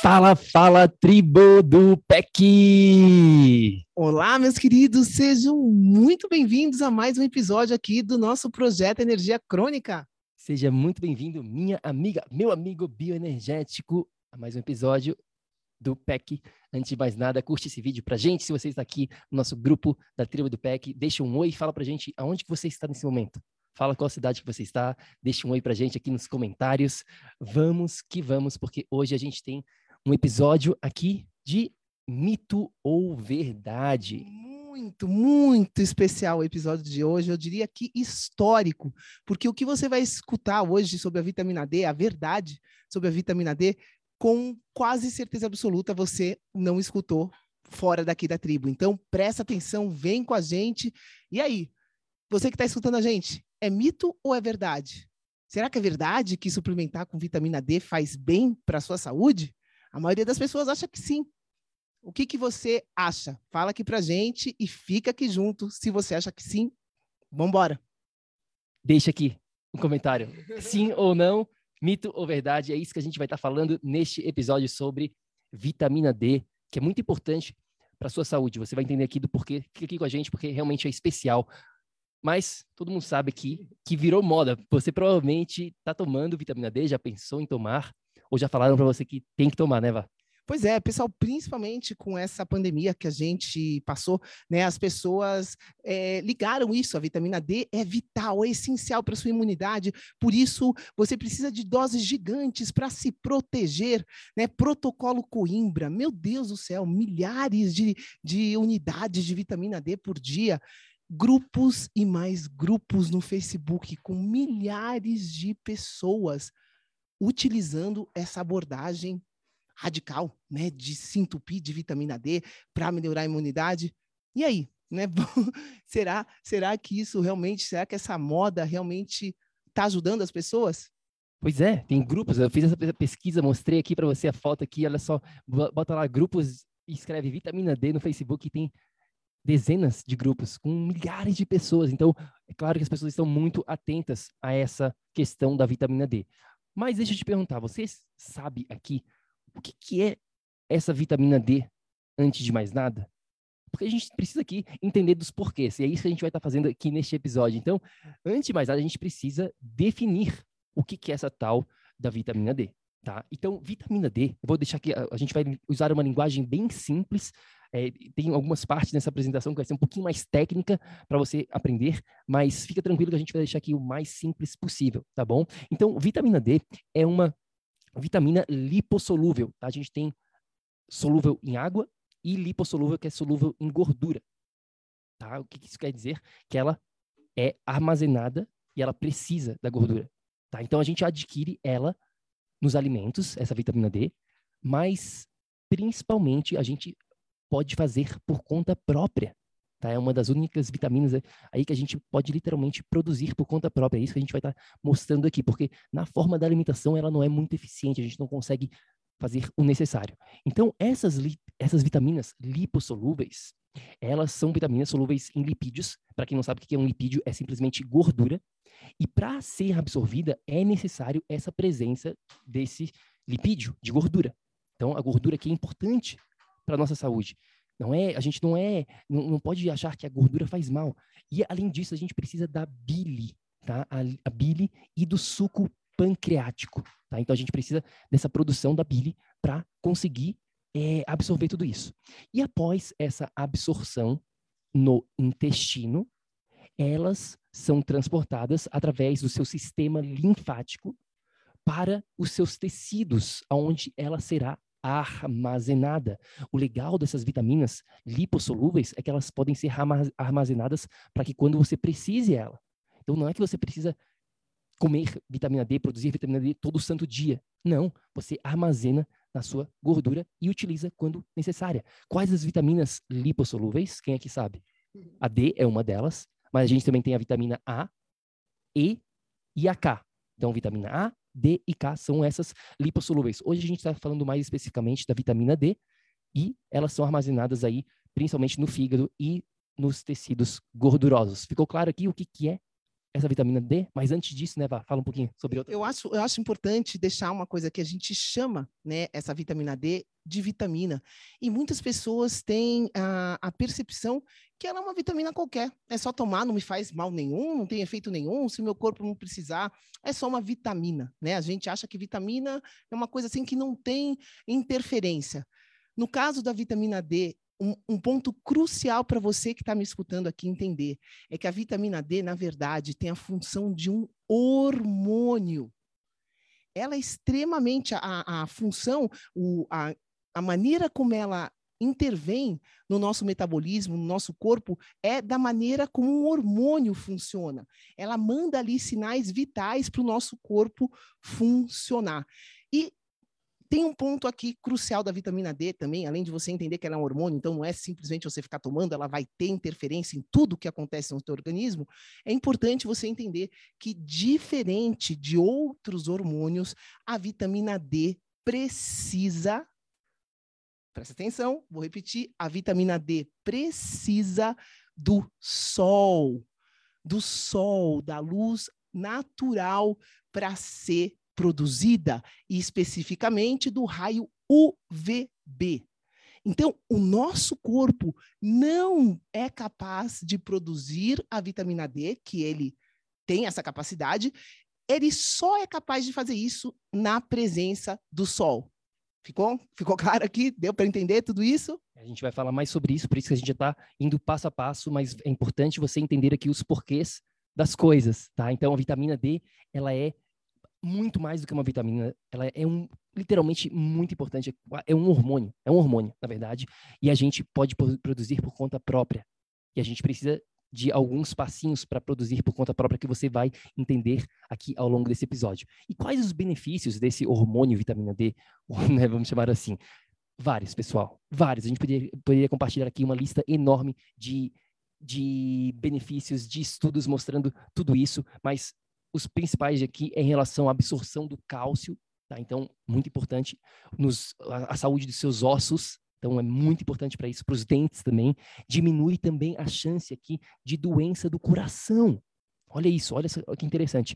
Fala, fala, tribo do PEC! Olá, meus queridos, sejam muito bem-vindos a mais um episódio aqui do nosso projeto Energia Crônica. Seja muito bem-vindo, minha amiga, meu amigo bioenergético, a mais um episódio do PEC. Antes de mais nada, curte esse vídeo pra gente. Se você está aqui no nosso grupo da tribo do PEC, deixa um oi e fala pra gente aonde que você está nesse momento. Fala qual cidade que você está, deixa um oi pra gente aqui nos comentários. Vamos que vamos, porque hoje a gente tem um episódio aqui de mito ou verdade. Muito, muito especial o episódio de hoje, eu diria que histórico, porque o que você vai escutar hoje sobre a vitamina D, a verdade sobre a vitamina D, com quase certeza absoluta você não escutou fora daqui da tribo. Então presta atenção, vem com a gente. E aí, você que está escutando a gente, é mito ou é verdade? Será que é verdade que suplementar com vitamina D faz bem para a sua saúde? A maioria das pessoas acha que sim. O que, que você acha? Fala aqui pra gente e fica aqui junto. Se você acha que sim, vamos embora. Deixa aqui um comentário. Sim ou não, mito ou verdade? É isso que a gente vai estar tá falando neste episódio sobre vitamina D, que é muito importante para sua saúde. Você vai entender aqui do porquê. Fica aqui com a gente porque realmente é especial. Mas todo mundo sabe aqui que virou moda. Você provavelmente está tomando vitamina D, já pensou em tomar, ou já falaram para você que tem que tomar, né, Vá? Pois é, pessoal, principalmente com essa pandemia que a gente passou, né? As pessoas é, ligaram isso. A vitamina D é vital, é essencial para sua imunidade. Por isso, você precisa de doses gigantes para se proteger, né? Protocolo Coimbra, meu Deus do céu, milhares de, de unidades de vitamina D por dia grupos e mais grupos no Facebook com milhares de pessoas utilizando essa abordagem radical, né, de se entupir de vitamina D para melhorar a imunidade. E aí, né? será, será que isso realmente, será que essa moda realmente está ajudando as pessoas? Pois é, tem grupos. Eu fiz essa pesquisa, mostrei aqui para você a foto aqui. Olha só, bota lá grupos escreve vitamina D no Facebook e tem dezenas de grupos com milhares de pessoas. Então, é claro que as pessoas estão muito atentas a essa questão da vitamina D. Mas deixa eu te perguntar, você sabe aqui o que, que é essa vitamina D antes de mais nada? Porque a gente precisa aqui entender dos porquês, e é isso que a gente vai estar fazendo aqui neste episódio. Então, antes de mais nada, a gente precisa definir o que, que é essa tal da vitamina D. Tá? Então, vitamina D, eu vou deixar aqui, a, a gente vai usar uma linguagem bem simples é, tem algumas partes nessa apresentação que vai ser um pouquinho mais técnica para você aprender, mas fica tranquilo que a gente vai deixar aqui o mais simples possível, tá bom? Então, vitamina D é uma vitamina lipossolúvel, tá? A gente tem solúvel em água e lipossolúvel, que é solúvel em gordura. Tá? O que isso quer dizer? Que ela é armazenada e ela precisa da gordura. Tá? Então, a gente adquire ela nos alimentos, essa vitamina D, mas principalmente a gente pode fazer por conta própria. Tá? É uma das únicas vitaminas aí que a gente pode literalmente produzir por conta própria. É isso que a gente vai estar tá mostrando aqui, porque na forma da alimentação ela não é muito eficiente, a gente não consegue fazer o necessário. Então, essas, essas vitaminas lipossolúveis, elas são vitaminas solúveis em lipídios. Para quem não sabe o que é um lipídio, é simplesmente gordura. E para ser absorvida, é necessário essa presença desse lipídio, de gordura. Então, a gordura aqui é importante para nossa saúde. Não é, a gente não é, não, não, pode achar que a gordura faz mal. E além disso, a gente precisa da bile, tá? A, a bile e do suco pancreático, tá? Então a gente precisa dessa produção da bile para conseguir é, absorver tudo isso. E após essa absorção no intestino, elas são transportadas através do seu sistema linfático para os seus tecidos, onde ela será armazenada. O legal dessas vitaminas lipossolúveis é que elas podem ser armazenadas para que quando você precise ela. Então não é que você precisa comer vitamina D, produzir vitamina D todo santo dia. Não, você armazena na sua gordura e utiliza quando necessária. Quais as vitaminas lipossolúveis? Quem aqui sabe? A D é uma delas, mas a gente também tem a vitamina A, E e a K. Então, vitamina A, D e K são essas lipossolúveis. Hoje a gente está falando mais especificamente da vitamina D e elas são armazenadas aí principalmente no fígado e nos tecidos gordurosos. Ficou claro aqui o que, que é essa vitamina D? Mas antes disso, né, Vá, fala um pouquinho sobre outra. Eu acho, eu acho importante deixar uma coisa que a gente chama, né, essa vitamina D de vitamina. E muitas pessoas têm a, a percepção que ela é uma vitamina qualquer. É só tomar, não me faz mal nenhum, não tem efeito nenhum, se meu corpo não precisar, é só uma vitamina, né? A gente acha que vitamina é uma coisa assim que não tem interferência. No caso da vitamina D, um, um, ponto crucial para você que está me escutando aqui entender é que a vitamina D, na verdade, tem a função de um hormônio. Ela é extremamente a, a função, o, a, a maneira como ela intervém no nosso metabolismo, no nosso corpo, é da maneira como um hormônio funciona. Ela manda ali sinais vitais para o nosso corpo funcionar. E tem um ponto aqui crucial da vitamina D também, além de você entender que ela é um hormônio, então não é simplesmente você ficar tomando, ela vai ter interferência em tudo que acontece no seu organismo. É importante você entender que, diferente de outros hormônios, a vitamina D precisa presta atenção, vou repetir, a vitamina D precisa do sol, do sol, da luz natural para ser produzida, e especificamente do raio UVB. Então, o nosso corpo não é capaz de produzir a vitamina D, que ele tem essa capacidade, ele só é capaz de fazer isso na presença do sol. Ficou? Ficou claro aqui? Deu para entender tudo isso? A gente vai falar mais sobre isso, por isso que a gente está indo passo a passo, mas é importante você entender aqui os porquês das coisas, tá? Então, a vitamina D, ela é muito mais do que uma vitamina, ela é um literalmente muito importante, é um hormônio, é um hormônio, na verdade, e a gente pode produzir por conta própria. E a gente precisa de alguns passinhos para produzir por conta própria que você vai entender aqui ao longo desse episódio. E quais os benefícios desse hormônio vitamina D, né, vamos chamar assim? Vários, pessoal, vários. A gente poderia, poderia compartilhar aqui uma lista enorme de, de benefícios, de estudos mostrando tudo isso, mas os principais aqui é em relação à absorção do cálcio, tá? Então, muito importante nos, a, a saúde dos seus ossos, então é muito importante para isso, para os dentes também. Diminui também a chance aqui de doença do coração. Olha isso, olha que interessante.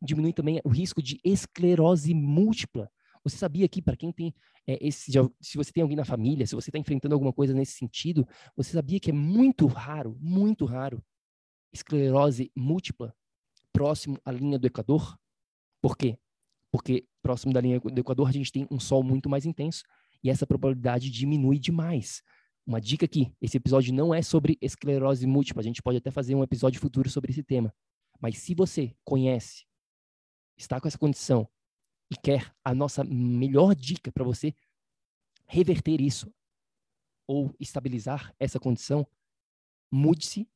Diminui também o risco de esclerose múltipla. Você sabia que para quem tem é, esse, se você tem alguém na família, se você está enfrentando alguma coisa nesse sentido, você sabia que é muito raro, muito raro, esclerose múltipla próximo à linha do Equador? Por quê? Porque próximo da linha do Equador a gente tem um sol muito mais intenso e essa probabilidade diminui demais. Uma dica aqui: esse episódio não é sobre esclerose múltipla, a gente pode até fazer um episódio futuro sobre esse tema. Mas se você conhece, está com essa condição e quer a nossa melhor dica para você reverter isso ou estabilizar essa condição, mude-se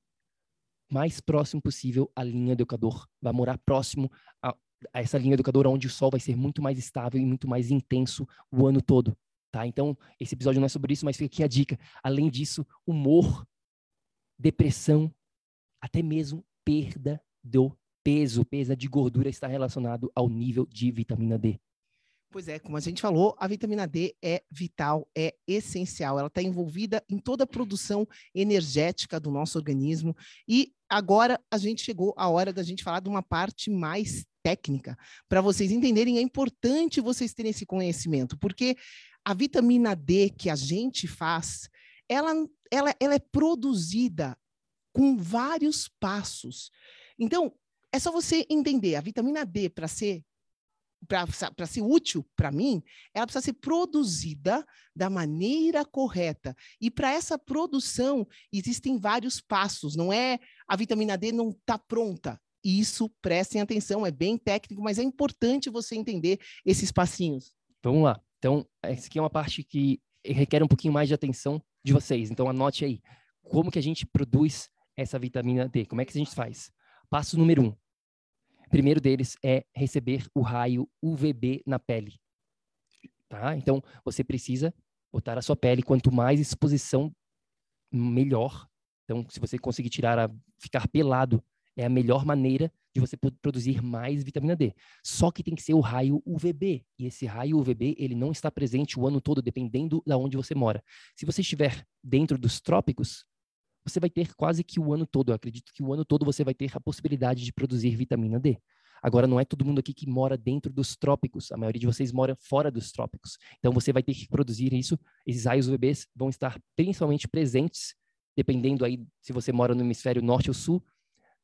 mais próximo possível à linha do Equador. Vai morar próximo a, a essa linha do Equador, onde o sol vai ser muito mais estável e muito mais intenso o ano todo. Tá? Então, esse episódio não é sobre isso, mas fica aqui a dica. Além disso, humor, depressão, até mesmo perda do peso, perda de gordura está relacionado ao nível de vitamina D. Pois é, como a gente falou, a vitamina D é vital, é essencial. Ela está envolvida em toda a produção energética do nosso organismo. E agora a gente chegou a hora da gente falar de uma parte mais técnica, para vocês entenderem. É importante vocês terem esse conhecimento, porque a vitamina D que a gente faz, ela, ela, ela é produzida com vários passos. Então, é só você entender, a vitamina D, para ser para ser útil para mim, ela precisa ser produzida da maneira correta. E para essa produção, existem vários passos. Não é a vitamina D não está pronta. Isso, prestem atenção, é bem técnico, mas é importante você entender esses passinhos. Vamos lá. Então, essa aqui é uma parte que requer um pouquinho mais de atenção de vocês. Então, anote aí. Como que a gente produz essa vitamina D? Como é que a gente faz? Passo número um primeiro deles é receber o raio UVB na pele. Tá? Então, você precisa botar a sua pele, quanto mais exposição, melhor. Então, se você conseguir tirar, a, ficar pelado, é a melhor maneira de você produzir mais vitamina D. Só que tem que ser o raio UVB. E esse raio UVB, ele não está presente o ano todo, dependendo de onde você mora. Se você estiver dentro dos trópicos, você vai ter quase que o ano todo. Eu acredito que o ano todo você vai ter a possibilidade de produzir vitamina D. Agora, não é todo mundo aqui que mora dentro dos trópicos. A maioria de vocês mora fora dos trópicos. Então, você vai ter que produzir isso. Esses raios UVBs vão estar principalmente presentes, dependendo aí se você mora no hemisfério norte ou sul.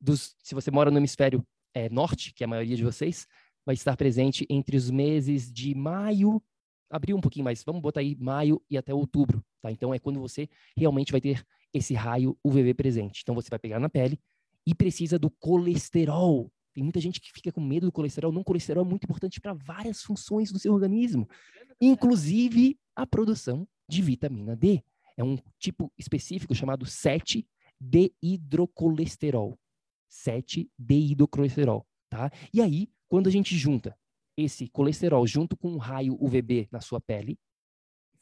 Dos, se você mora no hemisfério é, norte, que é a maioria de vocês, vai estar presente entre os meses de maio, abril um pouquinho mais, vamos botar aí maio e até outubro, tá? Então é quando você realmente vai ter esse raio UVB presente. Então você vai pegar na pele e precisa do colesterol. Tem muita gente que fica com medo do colesterol. Não, colesterol é muito importante para várias funções do seu organismo, inclusive a produção de vitamina D. É um tipo específico chamado 7-deidrocolesterol. 7-deidrocolesterol, tá? E aí, quando a gente junta esse colesterol junto com um raio UVB na sua pele,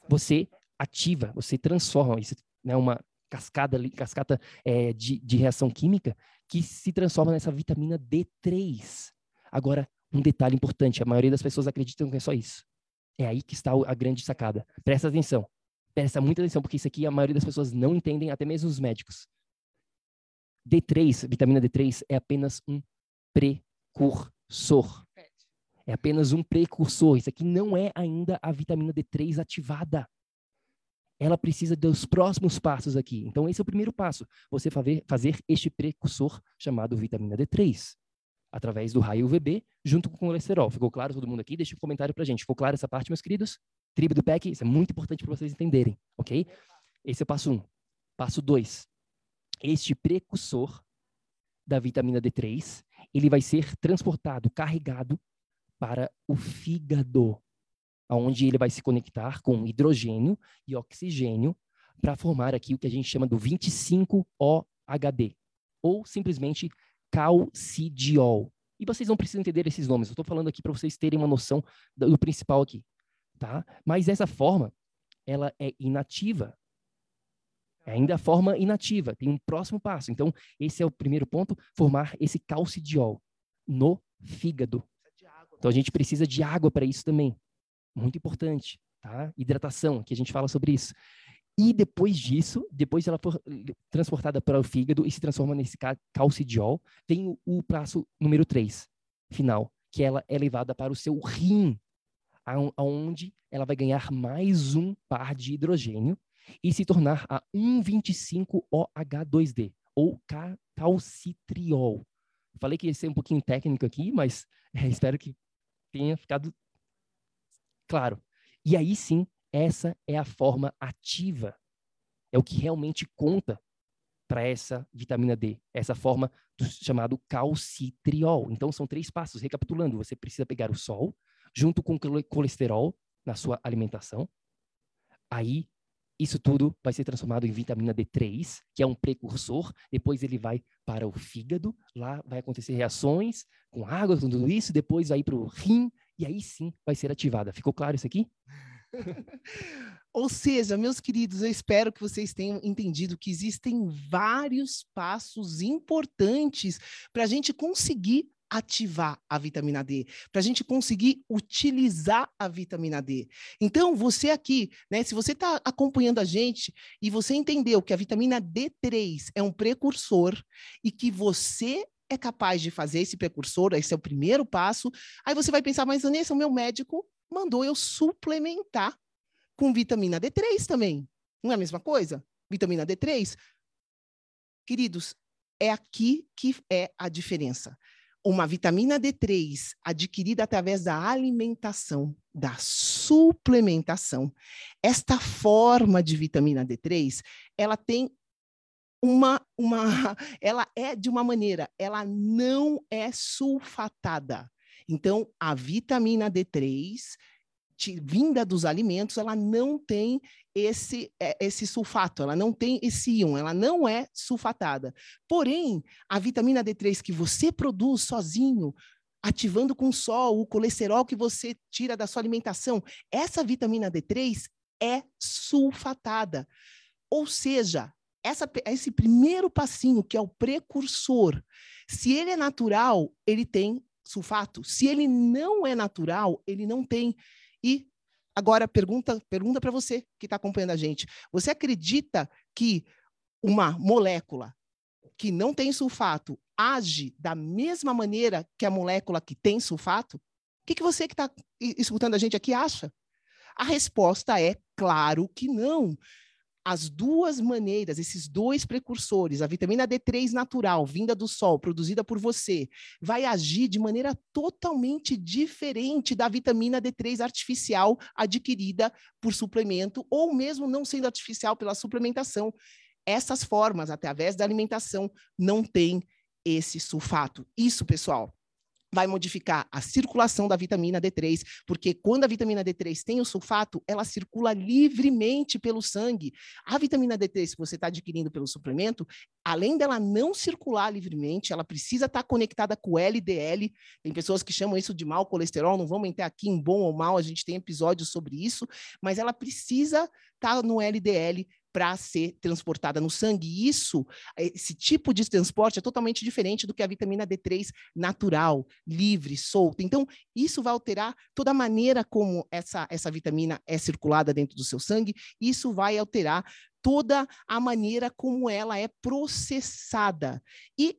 você ativa, você transforma, isso né, uma cascada, cascata é, de, de reação química que se transforma nessa vitamina D3. Agora, um detalhe importante: a maioria das pessoas acreditam que é só isso. É aí que está a grande sacada. Presta atenção. Presta muita atenção, porque isso aqui a maioria das pessoas não entendem, até mesmo os médicos. D3, vitamina D3, é apenas um precursor. É apenas um precursor. Isso aqui não é ainda a vitamina D3 ativada ela precisa dos próximos passos aqui. Então, esse é o primeiro passo. Você fazer, fazer este precursor chamado vitamina D3, através do raio UVB, junto com o colesterol. Ficou claro todo mundo aqui? Deixa um comentário pra gente. Ficou claro essa parte, meus queridos? Tribo do PEC, isso é muito importante para vocês entenderem, ok? Esse é o passo 1. Um. Passo 2. Este precursor da vitamina D3, ele vai ser transportado, carregado para o fígado onde ele vai se conectar com hidrogênio e oxigênio para formar aqui o que a gente chama do 25-OHD, ou simplesmente calcidiol. E vocês não precisam entender esses nomes, eu estou falando aqui para vocês terem uma noção do, principal aqui, tá? Mas essa forma, ela é inativa. É ainda a forma inativa, tem um próximo passo. Então, esse é o primeiro ponto, formar esse calcidiol no fígado. Então, a gente precisa de água para isso também muito importante, tá? Hidratação, que a gente fala sobre isso. E depois disso, depois ela for transportada para o fígado e se transforma nesse calcidiol, tem o, o passo número 3, final, que ela é levada para o seu rim, aonde ela vai ganhar mais um par de hidrogênio e se tornar a 1,25-OH2D, ou calcitriol. Falei que ia ser um pouquinho técnico aqui, mas é, espero que tenha ficado claro. E aí sim, essa é a forma ativa. É o que realmente conta para essa vitamina D, essa forma do chamado calcitriol. Então são três passos. Recapitulando, você precisa pegar o sol junto com o colesterol na sua alimentação. Aí isso tudo vai ser transformado em vitamina D3, que é um precursor. Depois ele vai para o fígado, lá vai acontecer reações com água, com tudo isso. Depois vai para o rim, e aí sim vai ser ativada. Ficou claro isso aqui? Ou seja, meus queridos, eu espero que vocês tenham entendido que existem vários passos importantes para a gente conseguir ativar a vitamina D, para a gente conseguir utilizar a vitamina D. Então, você aqui, né, se você está acompanhando a gente e você entendeu que a vitamina D3 é um precursor e que você é capaz de fazer esse precursor, esse é o primeiro passo, aí você vai pensar, mas Vanessa, o meu médico mandou eu suplementar com vitamina D3 também. Não é a mesma coisa? Vitamina D3? Queridos, é aqui que é a diferença. Uma vitamina D3 adquirida através da alimentação, da suplementação. Esta forma de vitamina D3, ela tem uma, uma, ela é de uma maneira, ela não é sulfatada. Então, a vitamina D3 vinda dos alimentos, ela não tem esse, é, esse sulfato, ela não tem esse íon, ela não é sulfatada. Porém, a vitamina D3 que você produz sozinho, ativando com o sol o colesterol que você tira da sua alimentação, essa vitamina D3 é sulfatada. Ou seja, essa, esse primeiro passinho, que é o precursor, se ele é natural, ele tem sulfato. Se ele não é natural, ele não tem. E agora pergunta, pergunta para você que está acompanhando a gente. Você acredita que uma molécula que não tem sulfato age da mesma maneira que a molécula que tem sulfato? O que, que você que está escutando a gente aqui acha? A resposta é claro que não as duas maneiras, esses dois precursores, a vitamina D3 natural, vinda do sol, produzida por você, vai agir de maneira totalmente diferente da vitamina D3 artificial adquirida por suplemento, ou mesmo não sendo artificial pela suplementação. Essas formas, através da alimentação, não tem esse sulfato. Isso, pessoal, vai modificar a circulação da vitamina D3, porque quando a vitamina D3 tem o sulfato, ela circula livremente pelo sangue. A vitamina D3 que você está adquirindo pelo suplemento, além dela não circular livremente, ela precisa estar tá conectada com o LDL. Tem pessoas que chamam isso de mau colesterol, não vamos entrar aqui em bom ou mal, a gente tem episódios sobre isso, mas ela precisa estar tá no LDL para ser transportada no sangue. E isso, esse tipo de transporte é totalmente diferente do que a vitamina D3 natural, livre, solta. Então, isso vai alterar toda a maneira como essa, essa vitamina é circulada dentro do seu sangue, isso vai alterar toda a maneira como ela é processada. E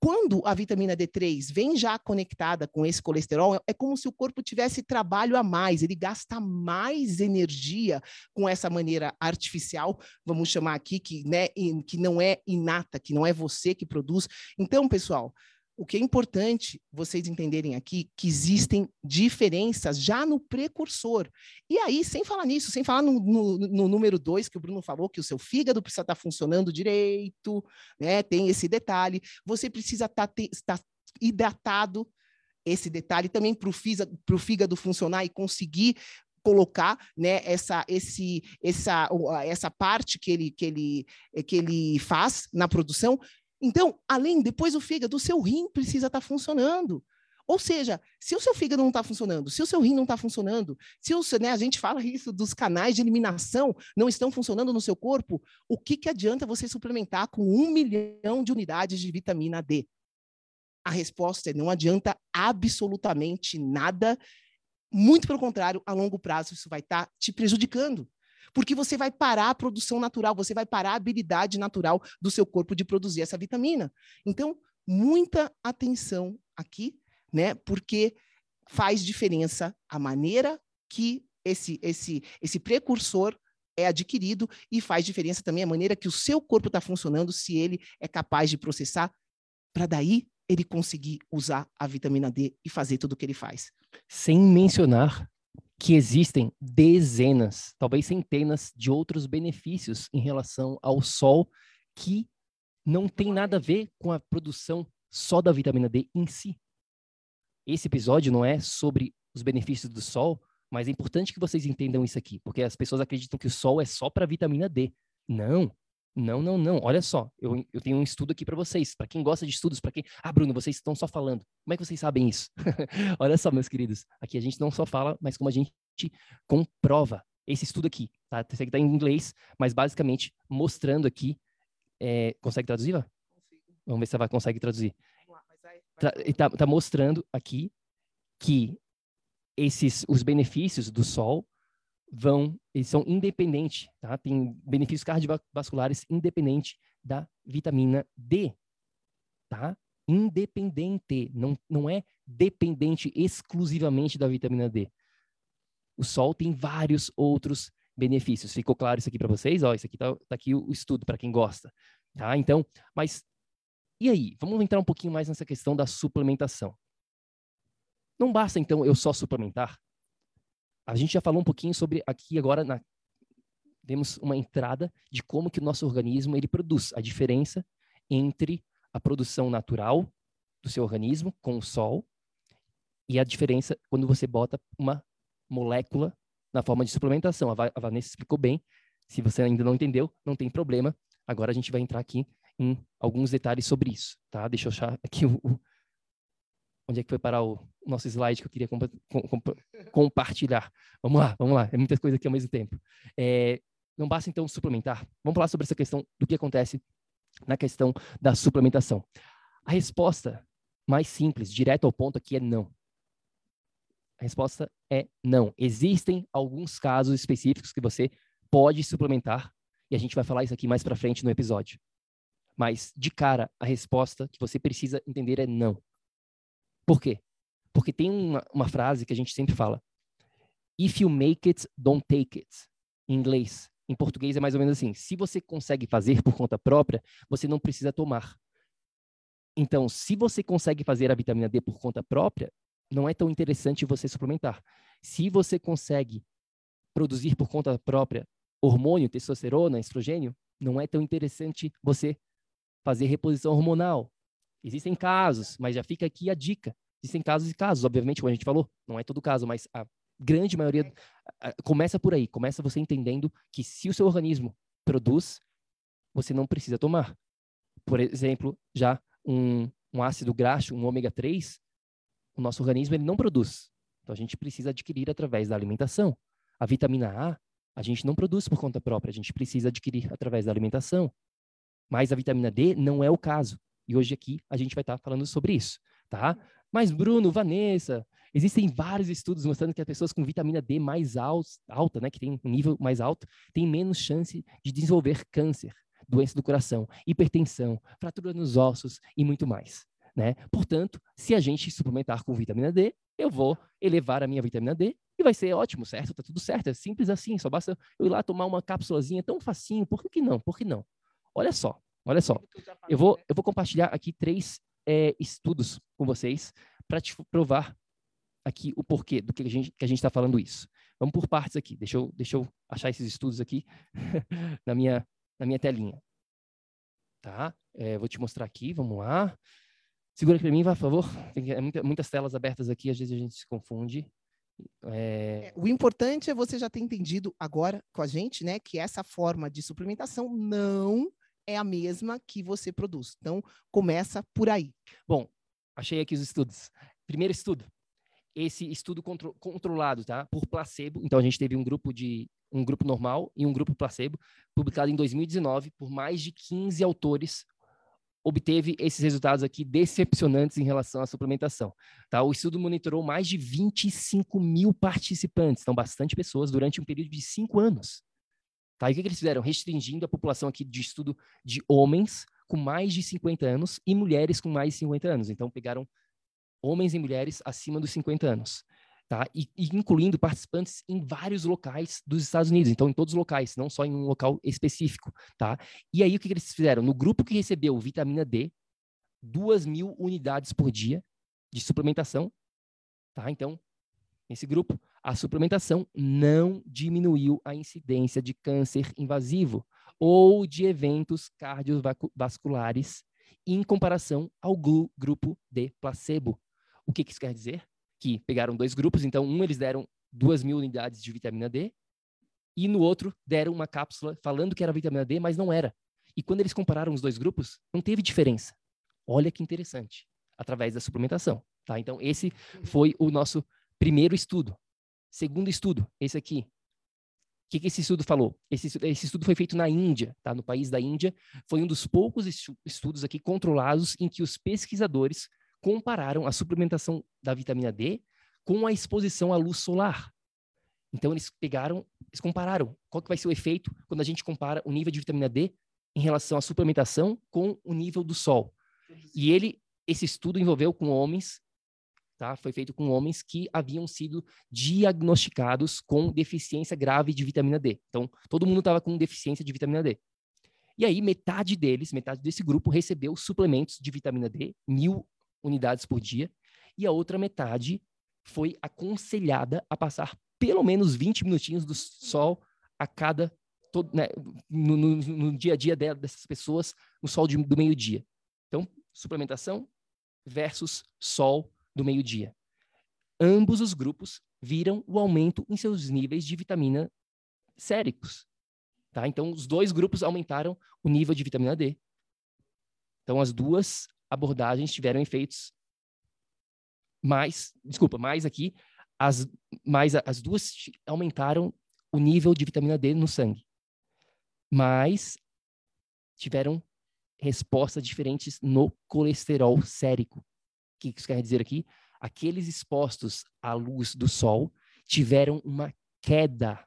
quando a vitamina D3 vem já conectada com esse colesterol, é como se o corpo tivesse trabalho a mais, ele gasta mais energia com essa maneira artificial, vamos chamar aqui, que, né, que não é inata, que não é você que produz. Então, pessoal, o que é importante vocês entenderem aqui que existem diferenças já no precursor. E aí, sem falar nisso, sem falar no, no, no número dois que o Bruno falou, que o seu fígado precisa estar funcionando direito, né? Tem esse detalhe. Você precisa estar, tá estar hidratado, esse detalhe também para o fígado funcionar e conseguir colocar né, essa, esse, essa, essa parte que ele, que, ele, que ele faz na produção, então, além, depois o fígado, o seu rim precisa estar tá funcionando. Ou seja, se o seu fígado não está funcionando, se o seu rim não está funcionando, se o, né, a gente fala isso dos canais de eliminação não estão funcionando no seu corpo, o que, que adianta você suplementar com um milhão de unidades de vitamina D? A resposta é não adianta absolutamente nada. Muito pelo contrário, a longo prazo isso vai estar tá te prejudicando porque você vai parar a produção natural, você vai parar a habilidade natural do seu corpo de produzir essa vitamina. Então, muita atenção aqui, né? Porque faz diferença a maneira que esse esse esse precursor é adquirido e faz diferença também a maneira que o seu corpo está funcionando, se ele é capaz de processar, para daí ele conseguir usar a vitamina D e fazer tudo o que ele faz. Sem mencionar que existem dezenas, talvez centenas de outros benefícios em relação ao sol que não tem nada a ver com a produção só da vitamina D em si. Esse episódio não é sobre os benefícios do sol, mas é importante que vocês entendam isso aqui, porque as pessoas acreditam que o sol é só para vitamina D. Não, não, não, não. Olha só, eu, eu tenho um estudo aqui para vocês. Para quem gosta de estudos, para quem. Ah, Bruno, vocês estão só falando. Como é que vocês sabem isso? Olha só, meus queridos. Aqui a gente não só fala, mas como a gente comprova. Esse estudo aqui, tá? Esse aqui está em inglês, mas basicamente mostrando aqui. É... Consegue traduzir, Vá? Vamos ver se ela consegue traduzir. está tá mostrando aqui que esses os benefícios do sol vão eles são independentes, tá? Tem benefícios cardiovasculares independente da vitamina D, tá? Independente, não não é dependente exclusivamente da vitamina D. O sol tem vários outros benefícios. Ficou claro isso aqui para vocês? Ó, isso aqui tá, tá aqui o, estudo para quem gosta, tá? Então, mas e aí? Vamos entrar um pouquinho mais nessa questão da suplementação. Não basta então eu só suplementar. A gente já falou um pouquinho sobre aqui agora na temos uma entrada de como que o nosso organismo ele produz a diferença entre a produção natural do seu organismo com o sol e a diferença quando você bota uma molécula na forma de suplementação. A Vanessa explicou bem. Se você ainda não entendeu, não tem problema. Agora a gente vai entrar aqui em alguns detalhes sobre isso, tá? Deixa eu achar aqui o, o onde é que foi parar o nosso slide que eu queria compa compa compartilhar. Vamos lá, vamos lá. É muitas coisas aqui ao mesmo tempo. É, não basta então suplementar. Vamos falar sobre essa questão do que acontece na questão da suplementação. A resposta mais simples, direto ao ponto aqui é não. A resposta é não. Existem alguns casos específicos que você pode suplementar e a gente vai falar isso aqui mais para frente no episódio. Mas de cara, a resposta que você precisa entender é não. Por quê? Porque tem uma, uma frase que a gente sempre fala: If you make it, don't take it. Em inglês. Em português é mais ou menos assim: se você consegue fazer por conta própria, você não precisa tomar. Então, se você consegue fazer a vitamina D por conta própria, não é tão interessante você suplementar. Se você consegue produzir por conta própria hormônio, testosterona, estrogênio, não é tão interessante você fazer reposição hormonal. Existem casos, mas já fica aqui a dica. Existem casos e casos, obviamente, como a gente falou, não é todo caso, mas a grande maioria começa por aí, começa você entendendo que se o seu organismo produz, você não precisa tomar. Por exemplo, já um, um ácido graxo, um ômega 3, o nosso organismo ele não produz. Então a gente precisa adquirir através da alimentação. A vitamina A, a gente não produz por conta própria, a gente precisa adquirir através da alimentação. Mas a vitamina D não é o caso. E hoje aqui a gente vai estar falando sobre isso, tá? Mas Bruno, Vanessa, existem vários estudos mostrando que as pessoas com vitamina D mais alta, né, que tem um nível mais alto, têm menos chance de desenvolver câncer, doença do coração, hipertensão, fratura nos ossos e muito mais. Né? Portanto, se a gente suplementar com vitamina D, eu vou elevar a minha vitamina D e vai ser ótimo, certo? Tá tudo certo, é simples assim, só basta eu ir lá tomar uma cápsulazinha tão facinho, por que não? Por que não? Olha só, olha só. Eu vou, eu vou compartilhar aqui três é, estudos com vocês para te provar aqui o porquê do que a gente que a gente está falando isso. Vamos por partes aqui. Deixa eu, deixa eu achar esses estudos aqui na minha na minha telinha. Tá? É, vou te mostrar aqui. Vamos lá. Segura aqui para mim, por favor. Tem é muita, muitas telas abertas aqui, às vezes a gente se confunde. É... é... O importante é você já ter entendido agora com a gente, né, que essa forma de suplementação não é a mesma que você produz. Então, começa por aí. Bom, achei aqui os estudos. Primeiro estudo. Esse estudo contro controlado, tá? Por placebo. Então, a gente teve um grupo de um grupo normal e um grupo placebo, publicado em 2019 por mais de 15 autores obteve esses resultados aqui decepcionantes em relação à suplementação. Tá? O estudo monitorou mais de 25 mil participantes, então bastante pessoas, durante um período de cinco anos. Tá? E o que, que eles fizeram? Restringindo a população aqui de estudo de homens com mais de 50 anos e mulheres com mais de 50 anos. Então, pegaram homens e mulheres acima dos 50 anos tá? E, e, incluindo participantes em vários locais dos Estados Unidos, então em todos os locais, não só em um local específico, tá? E aí o que, que eles fizeram? No grupo que recebeu vitamina D, duas mil unidades por dia de suplementação, tá? Então, nesse grupo, a suplementação não diminuiu a incidência de câncer invasivo ou de eventos cardiovasculares em comparação ao grupo de placebo. O que, isso quer dizer? que pegaram dois grupos, então um eles deram duas mil unidades de vitamina D e no outro deram uma cápsula falando que era vitamina D, mas não era. E quando eles compararam os dois grupos, não teve diferença. Olha que interessante, através da suplementação, tá? Então esse foi o nosso primeiro estudo. Segundo estudo, esse aqui. O que, que esse estudo falou? Esse, esse, estudo foi feito na Índia, tá? No país da Índia, foi um dos poucos estudos aqui controlados em que os pesquisadores compararam a suplementação da vitamina D com a exposição à luz solar. Então eles pegaram, eles compararam qual que vai ser o efeito quando a gente compara o nível de vitamina D em relação à suplementação com o nível do sol. E ele, esse estudo envolveu com homens, tá? Foi feito com homens que haviam sido diagnosticados com deficiência grave de vitamina D. Então, todo mundo estava com deficiência de vitamina D. E aí, metade deles, metade desse grupo, recebeu suplementos de vitamina D, mil unidades por dia, e a outra metade foi aconselhada a passar pelo menos 20 minutinhos do sol a cada todo, né, no, no, no, dia a dia dessas pessoas no sol de, do meio-dia. Então, suplementação versus sol do meio-dia. Ambos os grupos viram o aumento em seus níveis de vitamina séricos. Tá? Então, os dois grupos aumentaram o nível de vitamina D. Então, as duas abordagens tiveram efeitos mais, desculpa, mais aqui, as, mais as duas aumentaram o nível de vitamina D no sangue. Mas tiveram respostas diferentes no colesterol sérico. Que isso quer dizer aqui? Aqueles expostos à luz do sol tiveram uma queda,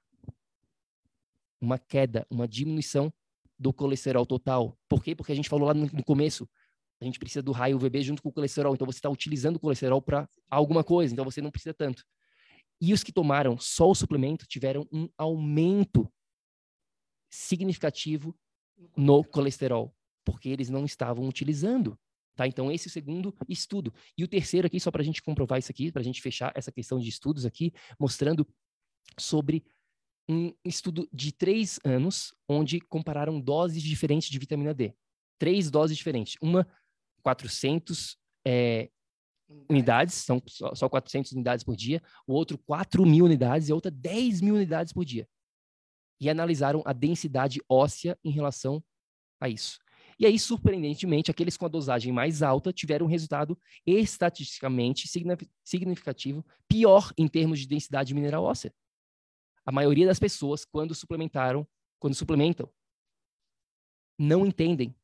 uma queda, uma diminuição do colesterol total. Por quê? Porque a gente falou lá no, no começo, a gente precisa do raio UVB junto com o colesterol. Então você está utilizando o colesterol para alguma coisa, então você não precisa tanto. E os que tomaram só o suplemento tiveram um aumento significativo no colesterol porque eles não estavam utilizando. Tá? Então, esse é o segundo estudo. E o terceiro aqui, só para a gente comprovar isso aqui, para a gente fechar essa questão de estudos aqui, mostrando sobre um estudo de três anos, onde compararam doses diferentes de vitamina D. Três doses diferentes. Uma, 400 é, unidades, são só, só 400 unidades por dia. O outro, 4 mil unidades. E a outra, 10 mil unidades por dia. E analisaram a densidade óssea em relação a isso. E aí, surpreendentemente, aqueles com a dosagem mais alta tiveram um resultado estatisticamente significativo pior em termos de densidade mineral óssea. A maioria das pessoas, quando suplementaram, quando suplementam, não entendem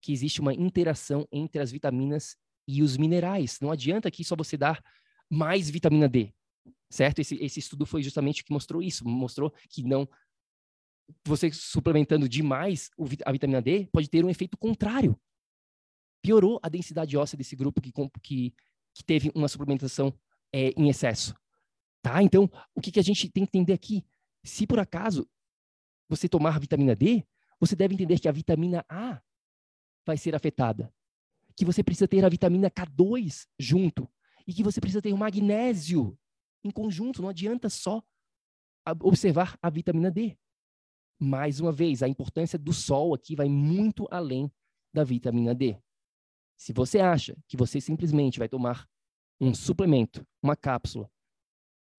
que existe uma interação entre as vitaminas e os minerais. Não adianta aqui só você dar mais vitamina D, certo? Esse, esse estudo foi justamente o que mostrou isso, mostrou que não você suplementando demais a vitamina D pode ter um efeito contrário. Piorou a densidade óssea desse grupo que, que, que teve uma suplementação é, em excesso. Tá? Então, o que, que a gente tem que entender aqui? Se por acaso você tomar vitamina D, você deve entender que a vitamina A vai ser afetada. Que você precisa ter a vitamina K2 junto. E que você precisa ter o magnésio em conjunto. Não adianta só observar a vitamina D mais uma vez, a importância do sol aqui vai muito além da vitamina D. Se você acha que você simplesmente vai tomar um suplemento, uma cápsula,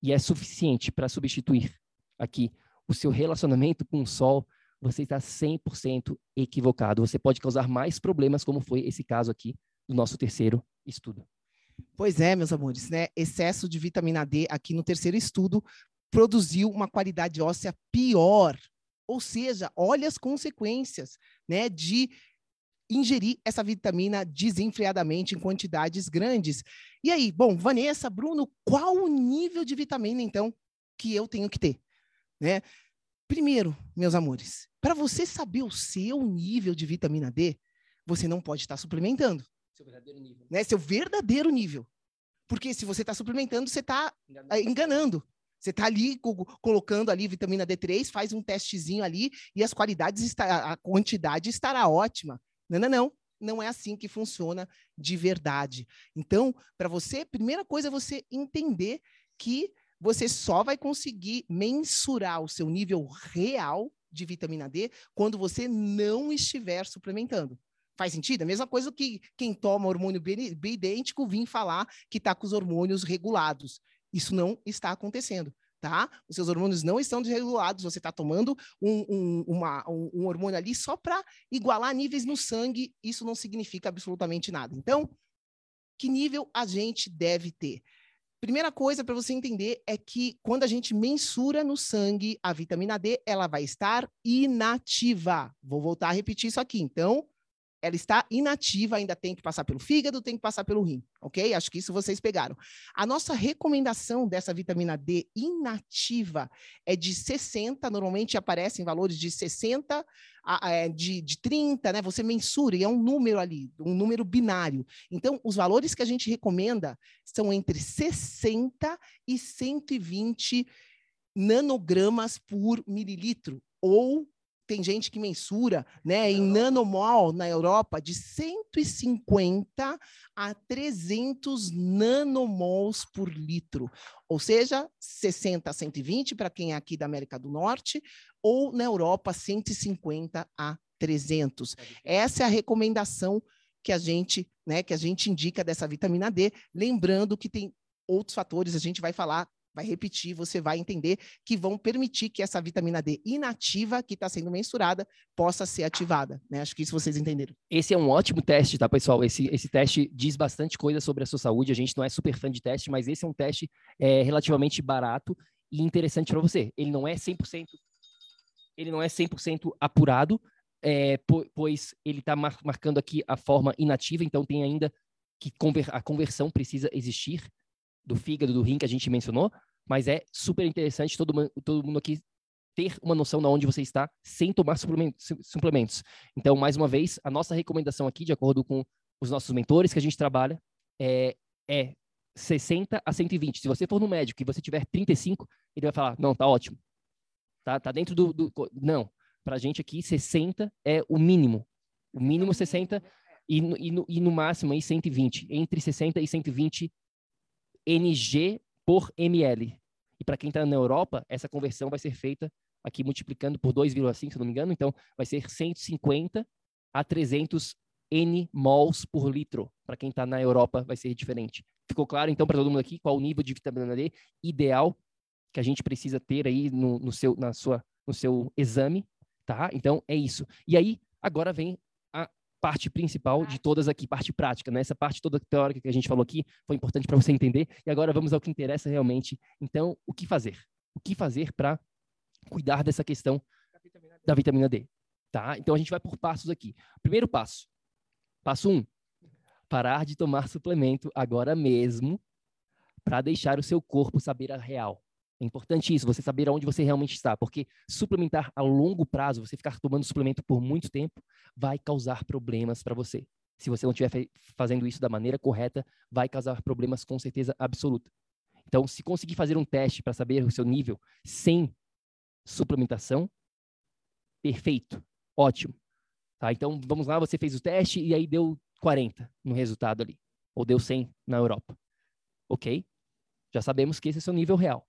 e é suficiente para substituir aqui o seu relacionamento com o sol, você está 100% equivocado. Você pode causar mais problemas, como foi esse caso aqui do nosso terceiro estudo. Pois é, meus amores, né? Excesso de vitamina D aqui no terceiro estudo produziu uma qualidade óssea pior ou seja, olha as consequências né, de ingerir essa vitamina desenfreadamente em quantidades grandes. E aí, bom, Vanessa, Bruno, qual o nível de vitamina, então, que eu tenho que ter? Né? Primeiro, meus amores, para você saber o seu nível de vitamina D, você não pode estar suplementando. Seu verdadeiro nível. Né? Seu verdadeiro nível. Porque se você está suplementando, você está enganando. Você está ali colocando ali vitamina D3, faz um testezinho ali e as qualidades, está, a quantidade estará ótima. Não, não, não. Não é assim que funciona de verdade. Então, para você, primeira coisa é você entender que você só vai conseguir mensurar o seu nível real de vitamina D quando você não estiver suplementando. Faz sentido? A mesma coisa que quem toma hormônio bioidêntico vir falar que está com os hormônios regulados. Isso não está acontecendo, tá? Os seus hormônios não estão desregulados, você está tomando um, um, uma, um, um hormônio ali só para igualar níveis no sangue, isso não significa absolutamente nada. Então, que nível a gente deve ter? Primeira coisa para você entender é que quando a gente mensura no sangue a vitamina D, ela vai estar inativa. Vou voltar a repetir isso aqui. Então, ela está inativa, ainda tem que passar pelo fígado, tem que passar pelo rim, ok? Acho que isso vocês pegaram. A nossa recomendação dessa vitamina D inativa é de 60, normalmente aparecem valores de 60 a, a, de, de 30, né? Você mensura e é um número ali, um número binário. Então, os valores que a gente recomenda são entre 60 e 120 nanogramas por mililitro, ou tem gente que mensura, né, em nanomol na Europa de 150 a 300 nanomols por litro, ou seja, 60 a 120 para quem é aqui da América do Norte, ou na Europa 150 a 300. Essa é a recomendação que a gente, né, que a gente indica dessa vitamina D, lembrando que tem outros fatores, a gente vai falar vai repetir, você vai entender que vão permitir que essa vitamina D inativa, que está sendo mensurada, possa ser ativada. Né? Acho que isso vocês entenderam. Esse é um ótimo teste, tá, pessoal? Esse, esse teste diz bastante coisa sobre a sua saúde. A gente não é super fã de teste, mas esse é um teste é, relativamente barato e interessante para você. Ele não é 100%, ele não é 100% apurado, é, pois ele está mar marcando aqui a forma inativa, então tem ainda que conver a conversão precisa existir do fígado, do rim que a gente mencionou, mas é super interessante todo, todo mundo aqui ter uma noção de onde você está sem tomar suplementos. Então, mais uma vez, a nossa recomendação aqui, de acordo com os nossos mentores que a gente trabalha, é, é 60 a 120. Se você for no médico e você tiver 35, ele vai falar, não, tá ótimo. Tá, tá dentro do... do não, para a gente aqui, 60 é o mínimo. O mínimo 60 e, e, no, e no máximo aí 120. Entre 60 e 120 NG por ml. E para quem está na Europa, essa conversão vai ser feita aqui multiplicando por 2,5, se não me engano, então vai ser 150 a 300 N mols por litro. Para quem está na Europa, vai ser diferente. Ficou claro, então, para todo mundo aqui, qual o nível de vitamina D ideal que a gente precisa ter aí no, no, seu, na sua, no seu exame, tá? Então, é isso. E aí, agora vem parte principal de todas aqui, parte prática, né? Essa parte toda teórica que a gente falou aqui foi importante para você entender. E agora vamos ao que interessa realmente. Então, o que fazer? O que fazer para cuidar dessa questão da vitamina D, tá? Então a gente vai por passos aqui. Primeiro passo. Passo um, parar de tomar suplemento agora mesmo para deixar o seu corpo saber a real. É importante isso, você saber aonde você realmente está, porque suplementar a longo prazo, você ficar tomando suplemento por muito tempo, vai causar problemas para você. Se você não estiver fazendo isso da maneira correta, vai causar problemas com certeza absoluta. Então, se conseguir fazer um teste para saber o seu nível sem suplementação, perfeito, ótimo. Tá? Então, vamos lá, você fez o teste e aí deu 40 no resultado ali, ou deu 100 na Europa. Ok? Já sabemos que esse é o seu nível real.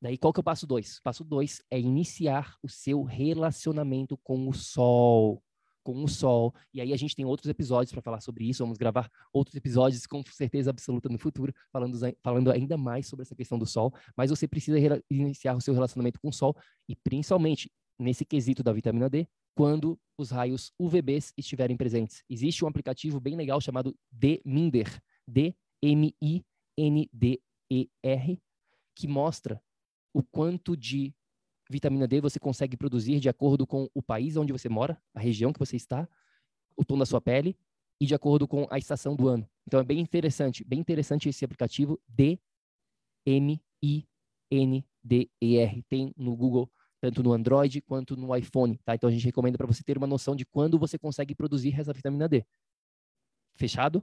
Daí, qual que é o passo dois? Passo dois é iniciar o seu relacionamento com o sol. Com o sol. E aí a gente tem outros episódios para falar sobre isso. Vamos gravar outros episódios com certeza absoluta no futuro, falando, falando ainda mais sobre essa questão do sol. Mas você precisa iniciar o seu relacionamento com o sol e principalmente nesse quesito da vitamina D, quando os raios UVBs estiverem presentes. Existe um aplicativo bem legal chamado D-Minder, D-M-I-N-D-E-R, que mostra o quanto de vitamina D você consegue produzir de acordo com o país onde você mora, a região que você está, o tom da sua pele e de acordo com a estação do ano. Então é bem interessante, bem interessante esse aplicativo D M I N D E R. Tem no Google tanto no Android quanto no iPhone, tá? Então a gente recomenda para você ter uma noção de quando você consegue produzir essa vitamina D. Fechado?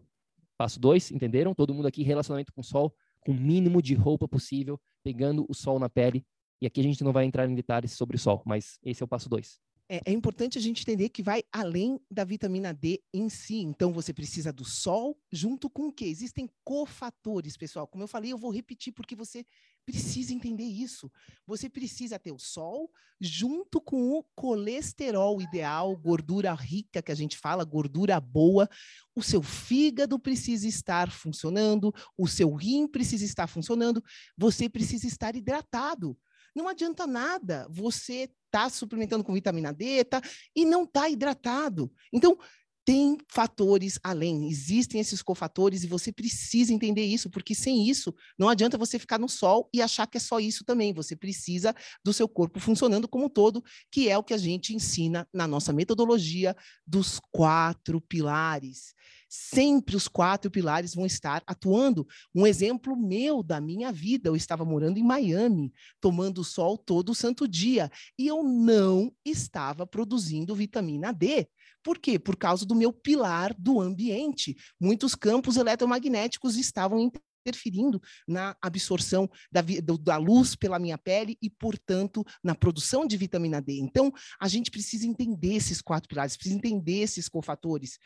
Passo 2, entenderam? Todo mundo aqui relacionamento com sol, com o mínimo de roupa possível, pegando o sol na pele. E aqui a gente não vai entrar em detalhes sobre o sol, mas esse é o passo dois. É, é, importante a gente entender que vai além da vitamina D em si. Então, você precisa do sol, junto com o quê? Existem cofatores, pessoal. Como eu falei, eu vou repetir porque você precisa entender isso. Você precisa ter o sol junto com o colesterol ideal, gordura rica que a gente fala, gordura boa. O seu fígado precisa estar funcionando, o seu rim precisa estar funcionando, você precisa estar hidratado. Não adianta nada você tá suplementando com vitamina D, tá, e não tá hidratado. Então, tem fatores além, existem esses cofatores e você precisa entender isso, porque sem isso não adianta você ficar no sol e achar que é só isso também. Você precisa do seu corpo funcionando como um todo, que é o que a gente ensina na nossa metodologia dos quatro pilares. Sempre os quatro pilares vão estar atuando. Um exemplo meu da minha vida, eu estava morando em Miami, tomando sol todo santo dia, e eu não estava produzindo vitamina D. Por quê? Por causa do meu pilar do ambiente. Muitos campos eletromagnéticos estavam interferindo na absorção da, da, luz pela minha pele e, portanto, na produção de vitamina D. Então, a gente precisa entender esses quatro pilares, precisa entender esses cofatores.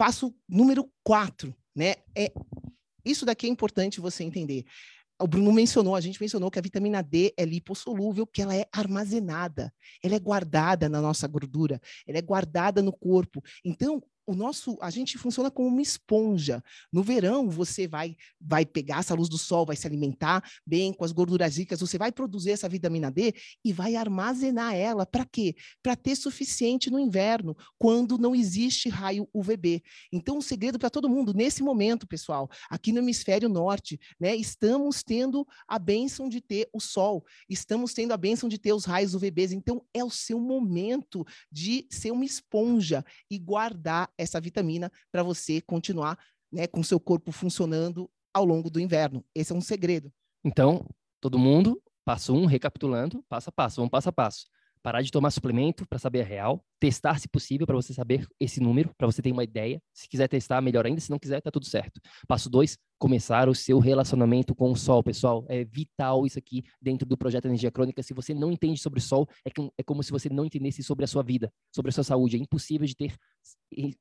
Passo número quatro, né? É, isso daqui é importante você entender o Bruno mencionou, a gente mencionou que a vitamina D é lipossolúvel, que ela é armazenada, ela é guardada na nossa gordura, ela é guardada no corpo. Então, o nosso, a gente funciona como uma esponja. No verão, você vai vai pegar essa luz do sol, vai se alimentar bem com as gorduras ricas, você vai produzir essa vitamina D e vai armazenar ela para quê? Para ter suficiente no inverno, quando não existe raio UVB. Então, um segredo para todo mundo nesse momento, pessoal, aqui no hemisfério norte, né, estamos tendo a bênção de ter o sol, estamos tendo a bênção de ter os raios UVBs. Então, é o seu momento de ser uma esponja e guardar essa vitamina para você continuar né, com seu corpo funcionando ao longo do inverno. Esse é um segredo. Então, todo mundo, passo um, recapitulando, passo a passo, vamos passo a passo parar de tomar suplemento para saber a real, testar se possível para você saber esse número, para você ter uma ideia. Se quiser testar, melhor ainda, se não quiser, tá tudo certo. Passo dois, começar o seu relacionamento com o sol, pessoal. É vital isso aqui dentro do projeto Energia Crônica. Se você não entende sobre o sol, é, que, é como se você não entendesse sobre a sua vida, sobre a sua saúde. É impossível de ter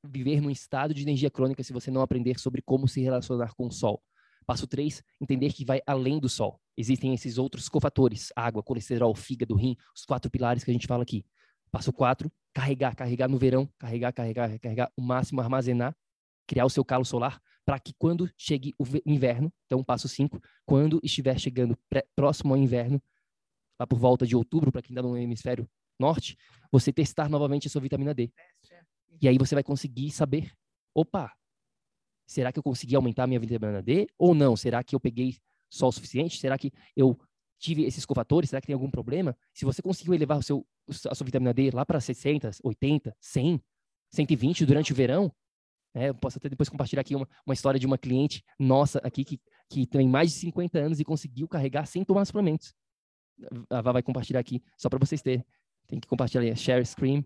viver num estado de energia crônica se você não aprender sobre como se relacionar com o sol. Passo 3, entender que vai além do sol. Existem esses outros cofatores, água, colesterol, fígado, rim, os quatro pilares que a gente fala aqui. Passo 4, carregar, carregar no verão, carregar, carregar, carregar, o máximo armazenar, criar o seu calo solar, para que quando chegue o inverno, então passo 5, quando estiver chegando próximo ao inverno, lá por volta de outubro, para quem está no hemisfério norte, você testar novamente a sua vitamina D. É. E aí você vai conseguir saber, opa, Será que eu consegui aumentar a minha vitamina D ou não? Será que eu peguei só o suficiente? Será que eu tive esses cofatores? Será que tem algum problema? Se você conseguiu elevar o seu, a sua vitamina D lá para 60, 80, 100, 120 durante o verão, é, eu posso até depois compartilhar aqui uma, uma história de uma cliente nossa aqui que, que tem mais de 50 anos e conseguiu carregar sem tomar suplementos. A Vá vai compartilhar aqui, só para vocês terem. Tem que compartilhar, share screen.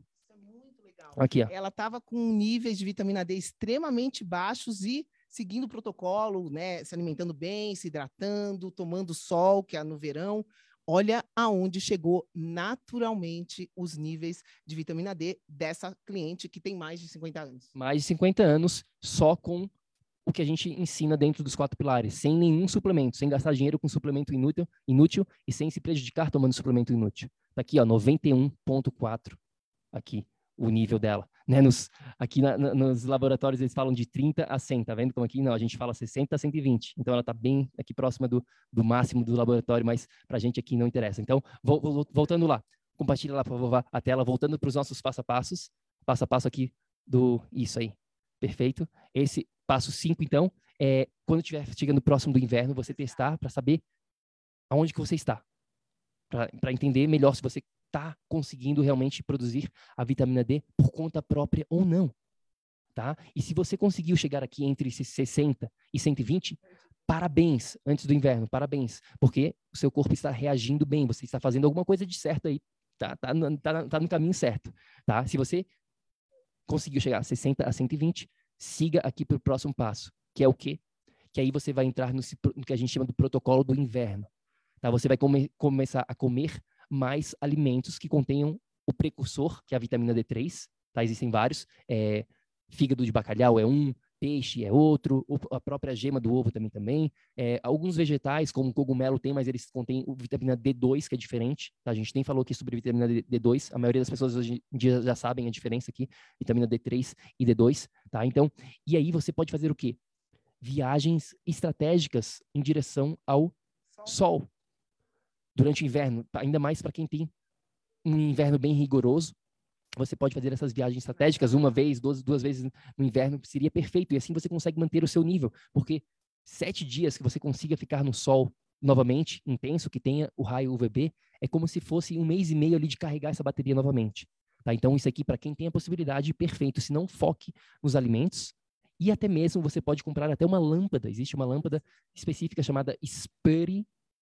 Aqui, ó. Ela estava com níveis de vitamina D extremamente baixos e seguindo o protocolo, né, se alimentando bem, se hidratando, tomando sol, que é no verão. Olha aonde chegou naturalmente os níveis de vitamina D dessa cliente que tem mais de 50 anos. Mais de 50 anos só com o que a gente ensina dentro dos quatro pilares, sem nenhum suplemento, sem gastar dinheiro com suplemento inútil, inútil e sem se prejudicar tomando suplemento inútil. Tá aqui, ó, 91.4 aqui o nível dela. Né? Nos, aqui na, nos laboratórios eles falam de 30 a 100, tá vendo como aqui não, a gente fala 60 a 120, então ela está bem aqui próxima do, do máximo do laboratório, mas para a gente aqui não interessa. Então, vo, vo, voltando lá, compartilha lá, por favor, a tela, voltando para os nossos passo a passos, passo a passo aqui do, isso aí, perfeito. Esse passo 5, então, é quando estiver chegando próximo do inverno, você testar para saber aonde que você está, para entender melhor se você está conseguindo realmente produzir a vitamina D por conta própria ou não. Tá? E se você conseguiu chegar aqui entre 60 e 120, parabéns antes do inverno, parabéns, porque o seu corpo está reagindo bem, você está fazendo alguma coisa de certo aí, tá, tá, tá, tá no caminho certo, tá? Se você conseguiu chegar a 60 a 120, siga aqui para o próximo passo, que é o quê? Que aí você vai entrar no, no que a gente chama do protocolo do inverno, tá? Você vai come, começar a comer mais alimentos que contenham o precursor, que é a vitamina D3, tá? Existem vários, é, fígado de bacalhau é um, peixe é outro, a própria gema do ovo também também. É, alguns vegetais, como cogumelo, tem, mas eles contêm vitamina D2, que é diferente. Tá? A gente nem falou aqui sobre vitamina D2. A maioria das pessoas hoje em dia já sabem a diferença aqui, vitamina D3 e D2. Tá? Então, e aí você pode fazer o quê? Viagens estratégicas em direção ao sol. sol durante o inverno, ainda mais para quem tem um inverno bem rigoroso, você pode fazer essas viagens estratégicas uma vez, duas, duas vezes no inverno, seria perfeito. E assim você consegue manter o seu nível, porque sete dias que você consiga ficar no sol novamente, intenso, que tenha o raio UVB, é como se fosse um mês e meio ali de carregar essa bateria novamente. Tá? Então, isso aqui, para quem tem a possibilidade, perfeito. Se não, foque nos alimentos. E até mesmo você pode comprar até uma lâmpada. Existe uma lâmpada específica chamada Speri,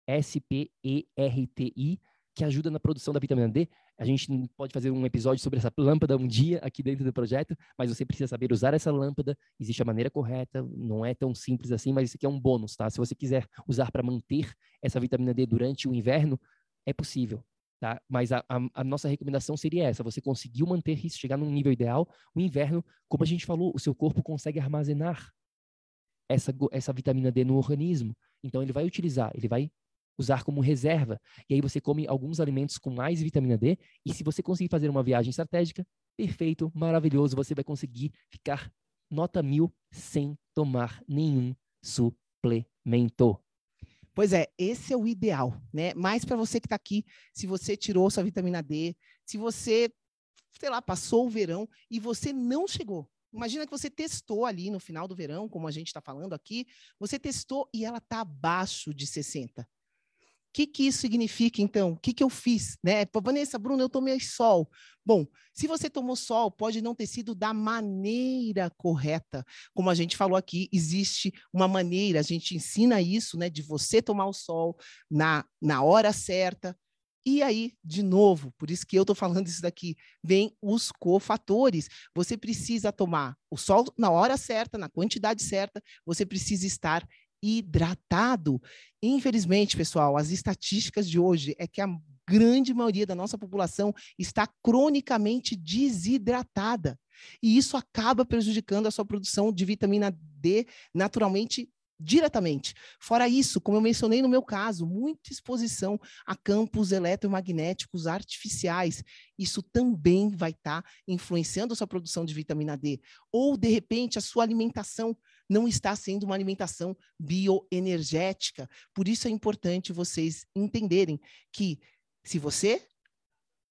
S-P-E-R-T-I, que ajuda na produção da vitamina D. A gente pode fazer um episódio sobre essa lâmpada um dia aqui dentro do projeto, mas você precisa saber usar essa lâmpada. Existe a maneira correta, não é tão simples assim, mas isso aqui é um bônus, tá? Se você quiser usar para manter essa vitamina D durante o inverno, é possível. Tá? Mas a, a, a, nossa recomendação seria essa: você conseguiu manter isso, chegar num nível ideal. O inverno, como a gente falou, o seu corpo consegue armazenar essa, essa vitamina D no organismo. Então, ele vai utilizar, ele vai usar como reserva. E aí você come alguns alimentos com mais vitamina D. E se você conseguir fazer uma viagem estratégica, perfeito, maravilhoso, você vai conseguir ficar nota mil sem tomar nenhum suplemento. Pois é, esse é o ideal, né? Mais para você que está aqui, se você tirou sua vitamina D, se você, sei lá, passou o verão e você não chegou. Imagina que você testou ali no final do verão, como a gente está falando aqui, você testou e ela está abaixo de 60 que, que isso significa, então? O que, que eu fiz? Né? Vanessa, Bruno, eu tomei sol. Bom, se você tomou sol, pode não ter sido da maneira correta. Como a gente falou aqui, existe uma maneira, a gente ensina isso, né, de você tomar o sol na, na hora certa. E aí, de novo, por isso que eu estou falando isso daqui, vem os cofatores. Você precisa tomar o sol na hora certa, na quantidade certa, você precisa estar hidratado. Infelizmente, pessoal, as estatísticas de hoje é que a grande maioria da nossa população está cronicamente desidratada. E isso acaba prejudicando a sua produção de vitamina D naturalmente diretamente. Fora isso, como eu mencionei no meu caso, muita exposição a campos eletromagnéticos artificiais. Isso também vai estar tá influenciando a sua produção de vitamina D. Ou, de repente, a sua alimentação não está sendo uma alimentação bioenergética. Por isso é importante vocês entenderem que se você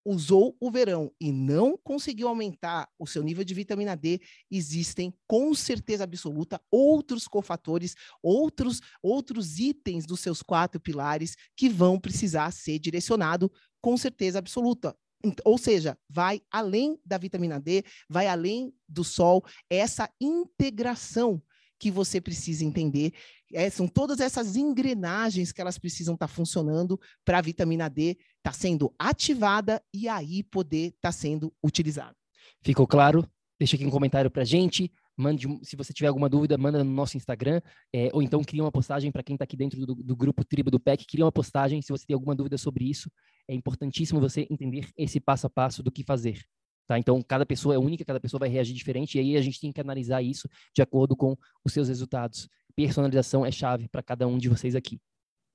usou o verão e não conseguiu aumentar o seu nível de vitamina D, existem com certeza absoluta outros cofatores, outros outros itens dos seus quatro pilares que vão precisar ser direcionado com certeza absoluta. Ou seja, vai além da vitamina D, vai além do sol, essa integração que você precisa entender. É, são todas essas engrenagens que elas precisam estar tá funcionando para a vitamina D estar tá sendo ativada e aí poder estar tá sendo utilizada. Ficou claro? Deixa aqui um comentário para a gente. Mande, se você tiver alguma dúvida, manda no nosso Instagram, é, ou então cria uma postagem para quem está aqui dentro do, do, grupo Tribo do PEC, cria uma postagem se você tem alguma dúvida sobre isso. É importantíssimo você entender esse passo a passo do que fazer. Tá? Então, cada pessoa é única, cada pessoa vai reagir diferente, e aí a gente tem que analisar isso de acordo com os seus resultados. Personalização é chave para cada um de vocês aqui.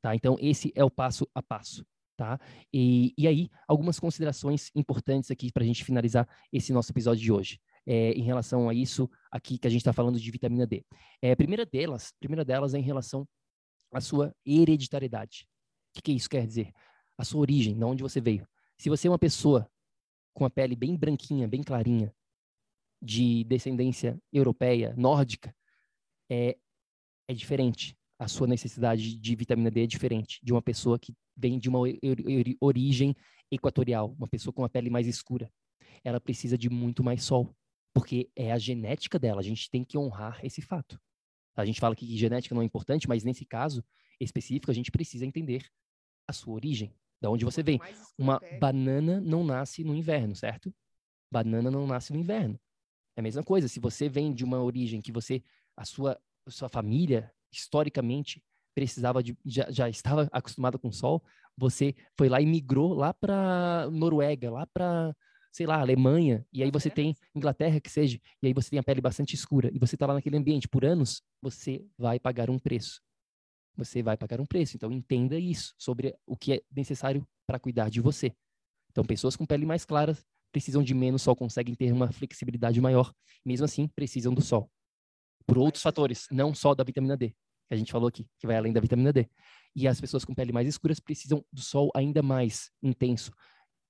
Tá? Então, esse é o passo a passo. Tá? E, e aí, algumas considerações importantes aqui para a gente finalizar esse nosso episódio de hoje. É, em relação a isso aqui que a gente está falando de vitamina D. É, primeira delas, primeira delas é em relação à sua hereditariedade. O que, que isso quer dizer? A sua origem, de onde você veio. Se você é uma pessoa com a pele bem branquinha, bem clarinha, de descendência europeia, nórdica, é, é diferente. A sua necessidade de vitamina D é diferente de uma pessoa que vem de uma origem equatorial, uma pessoa com a pele mais escura. Ela precisa de muito mais sol, porque é a genética dela. A gente tem que honrar esse fato. A gente fala que genética não é importante, mas nesse caso específico, a gente precisa entender a sua origem. Da onde você vem. Uma banana não nasce no inverno, certo? Banana não nasce no inverno. É a mesma coisa. Se você vem de uma origem que você, a sua, a sua família, historicamente, precisava de, já, já estava acostumada com sol, você foi lá e migrou lá para Noruega, lá para, sei lá, Alemanha, e aí você tem Inglaterra que seja, e aí você tem a pele bastante escura, e você está lá naquele ambiente por anos, você vai pagar um preço você vai pagar um preço. Então, entenda isso sobre o que é necessário para cuidar de você. Então, pessoas com pele mais clara precisam de menos sol, conseguem ter uma flexibilidade maior. Mesmo assim, precisam do sol. Por outros fatores, não só da vitamina D, que a gente falou aqui, que vai além da vitamina D. E as pessoas com pele mais escuras precisam do sol ainda mais intenso.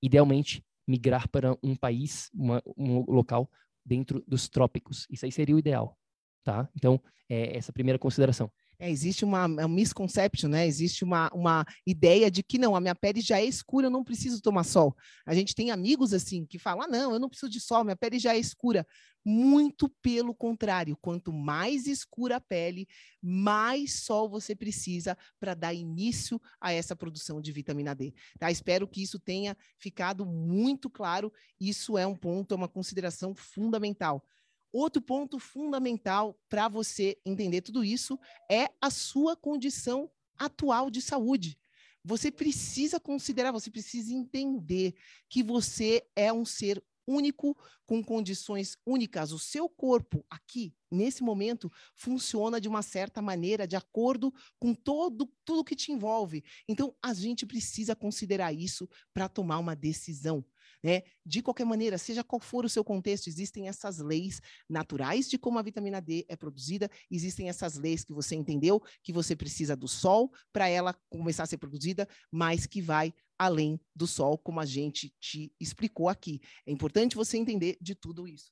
Idealmente, migrar para um país, uma, um local dentro dos trópicos. Isso aí seria o ideal, tá? Então, é essa primeira consideração. É, existe uma, uma misconception, né? Existe uma, uma ideia de que não, a minha pele já é escura, eu não preciso tomar sol. A gente tem amigos assim que falam: ah, não, eu não preciso de sol, minha pele já é escura. Muito pelo contrário, quanto mais escura a pele, mais sol você precisa para dar início a essa produção de vitamina D. Tá? Espero que isso tenha ficado muito claro. Isso é um ponto, é uma consideração fundamental. Outro ponto fundamental para você entender tudo isso é a sua condição atual de saúde. Você precisa considerar, você precisa entender que você é um ser único, com condições únicas. O seu corpo aqui, nesse momento, funciona de uma certa maneira, de acordo com todo tudo que te envolve. Então, a gente precisa considerar isso para tomar uma decisão. Né? De qualquer maneira, seja qual for o seu contexto, existem essas leis naturais de como a vitamina D é produzida, existem essas leis que você entendeu que você precisa do sol para ela começar a ser produzida, mas que vai além do sol, como a gente te explicou aqui. É importante você entender de tudo isso.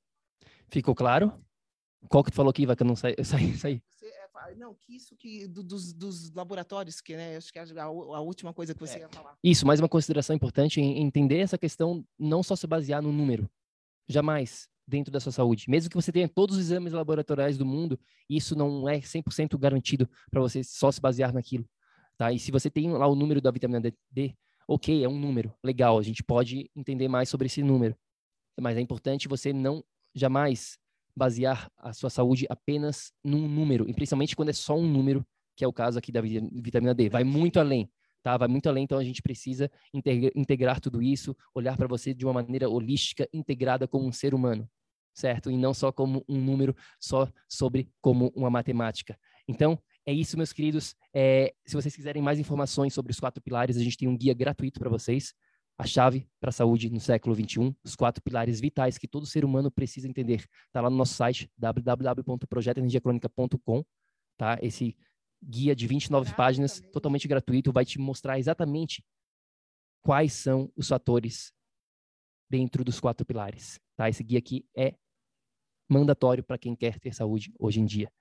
Ficou claro? Qual que tu falou aqui, vai que eu não saí? saí. Não, que isso que do, dos, dos, laboratórios, que né, acho que é a, a última coisa que você é. ia falar. Isso, mais uma consideração importante em entender essa questão, não só se basear no número. Jamais dentro da sua saúde. Mesmo que você tenha todos os exames laboratoriais do mundo, isso não é 100% garantido para você só se basear naquilo. Tá? E se você tem lá o número da vitamina D, ok, é um número, legal, a gente pode entender mais sobre esse número. Mas é importante você não jamais basear a sua saúde apenas num número, e principalmente quando é só um número, que é o caso aqui da vitamina D. Vai muito além, tá? Vai muito além, então a gente precisa integrar tudo isso, olhar para você de uma maneira holística, integrada como um ser humano, certo? E não só como um número, só sobre como uma matemática. Então, é isso, meus queridos. É, se vocês quiserem mais informações sobre os quatro pilares, a gente tem um guia gratuito para vocês a chave para a saúde no século 21, os quatro pilares vitais que todo ser humano precisa entender. Está lá no nosso site www.projetoenergiacronica.com, tá? Esse guia de 29 páginas, totalmente gratuito, vai te mostrar exatamente quais são os fatores dentro dos quatro pilares, tá? Esse guia aqui é mandatório para quem quer ter saúde hoje em dia,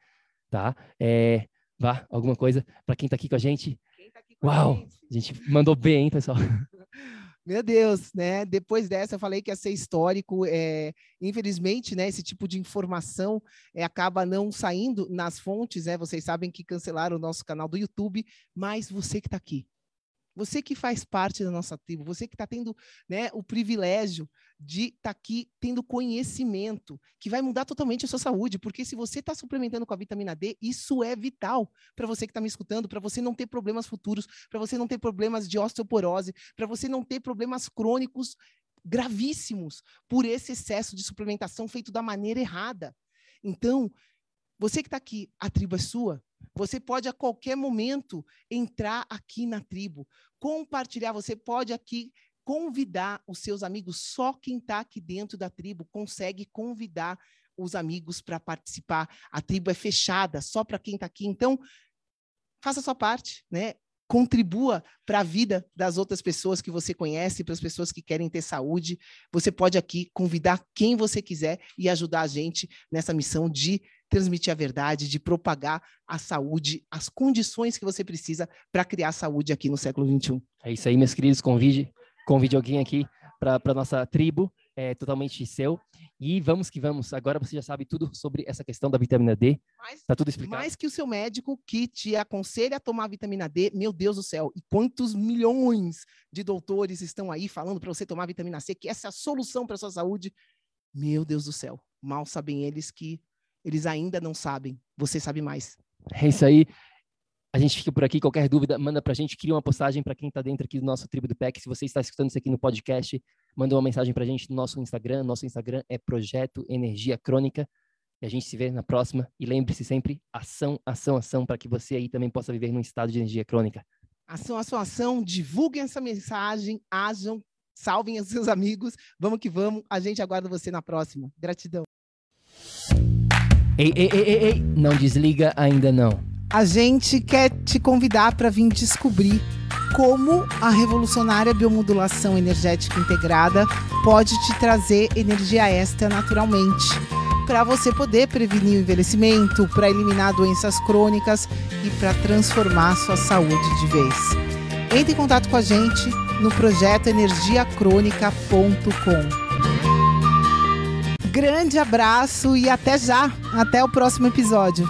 tá? É, vá, alguma coisa para quem está aqui com a gente? Tá Uau, a gente? a gente mandou bem, hein, pessoal? Meu Deus, né? Depois dessa, eu falei que ia ser histórico. É, infelizmente, né? Esse tipo de informação é, acaba não saindo nas fontes, né? Vocês sabem que cancelaram o nosso canal do YouTube, mas você que está aqui, você que faz parte da nossa tribo, você que está tendo né, o privilégio de estar tá aqui tendo conhecimento, que vai mudar totalmente a sua saúde, porque se você está suplementando com a vitamina D, isso é vital para você que está me escutando, para você não ter problemas futuros, para você não ter problemas de osteoporose, para você não ter problemas crônicos gravíssimos por esse excesso de suplementação feito da maneira errada. Então, você que está aqui, a tribo é sua, você pode a qualquer momento entrar aqui na tribo, compartilhar. Você pode aqui convidar os seus amigos. Só quem está aqui dentro da tribo consegue convidar os amigos para participar. A tribo é fechada só para quem está aqui. Então, faça a sua parte, né? Contribua para a vida das outras pessoas que você conhece, para as pessoas que querem ter saúde. Você pode aqui convidar quem você quiser e ajudar a gente nessa missão de transmitir a verdade, de propagar a saúde, as condições que você precisa para criar saúde aqui no século XXI. É isso aí, meus queridos. Convide, convide alguém aqui para a nossa tribo, é totalmente seu. E vamos que vamos. Agora você já sabe tudo sobre essa questão da vitamina D. Está tudo explicado. Mais que o seu médico que te aconselha a tomar vitamina D, meu Deus do céu. E quantos milhões de doutores estão aí falando para você tomar vitamina C, que essa é a solução para a sua saúde. Meu Deus do céu. Mal sabem eles que eles ainda não sabem. Você sabe mais. É isso aí. A gente fica por aqui. Qualquer dúvida, manda para a gente. Cria uma postagem para quem está dentro aqui do nosso tribo do PEC. Se você está escutando isso aqui no podcast, manda uma mensagem para a gente no nosso Instagram. Nosso Instagram é Projeto Energia Crônica. E a gente se vê na próxima. E lembre-se sempre, ação, ação, ação, para que você aí também possa viver num estado de energia crônica. Ação, ação, ação. Divulguem essa mensagem. Ajam, salvem os seus amigos. Vamos que vamos. A gente aguarda você na próxima. Gratidão. Ei, ei, ei, ei, ei, não desliga ainda não. A gente quer te convidar para vir descobrir como a revolucionária biomodulação energética integrada pode te trazer energia extra naturalmente, para você poder prevenir o envelhecimento, para eliminar doenças crônicas e para transformar sua saúde de vez. Entre em contato com a gente no projeto energiacrônica.com. Grande abraço e até já! Até o próximo episódio.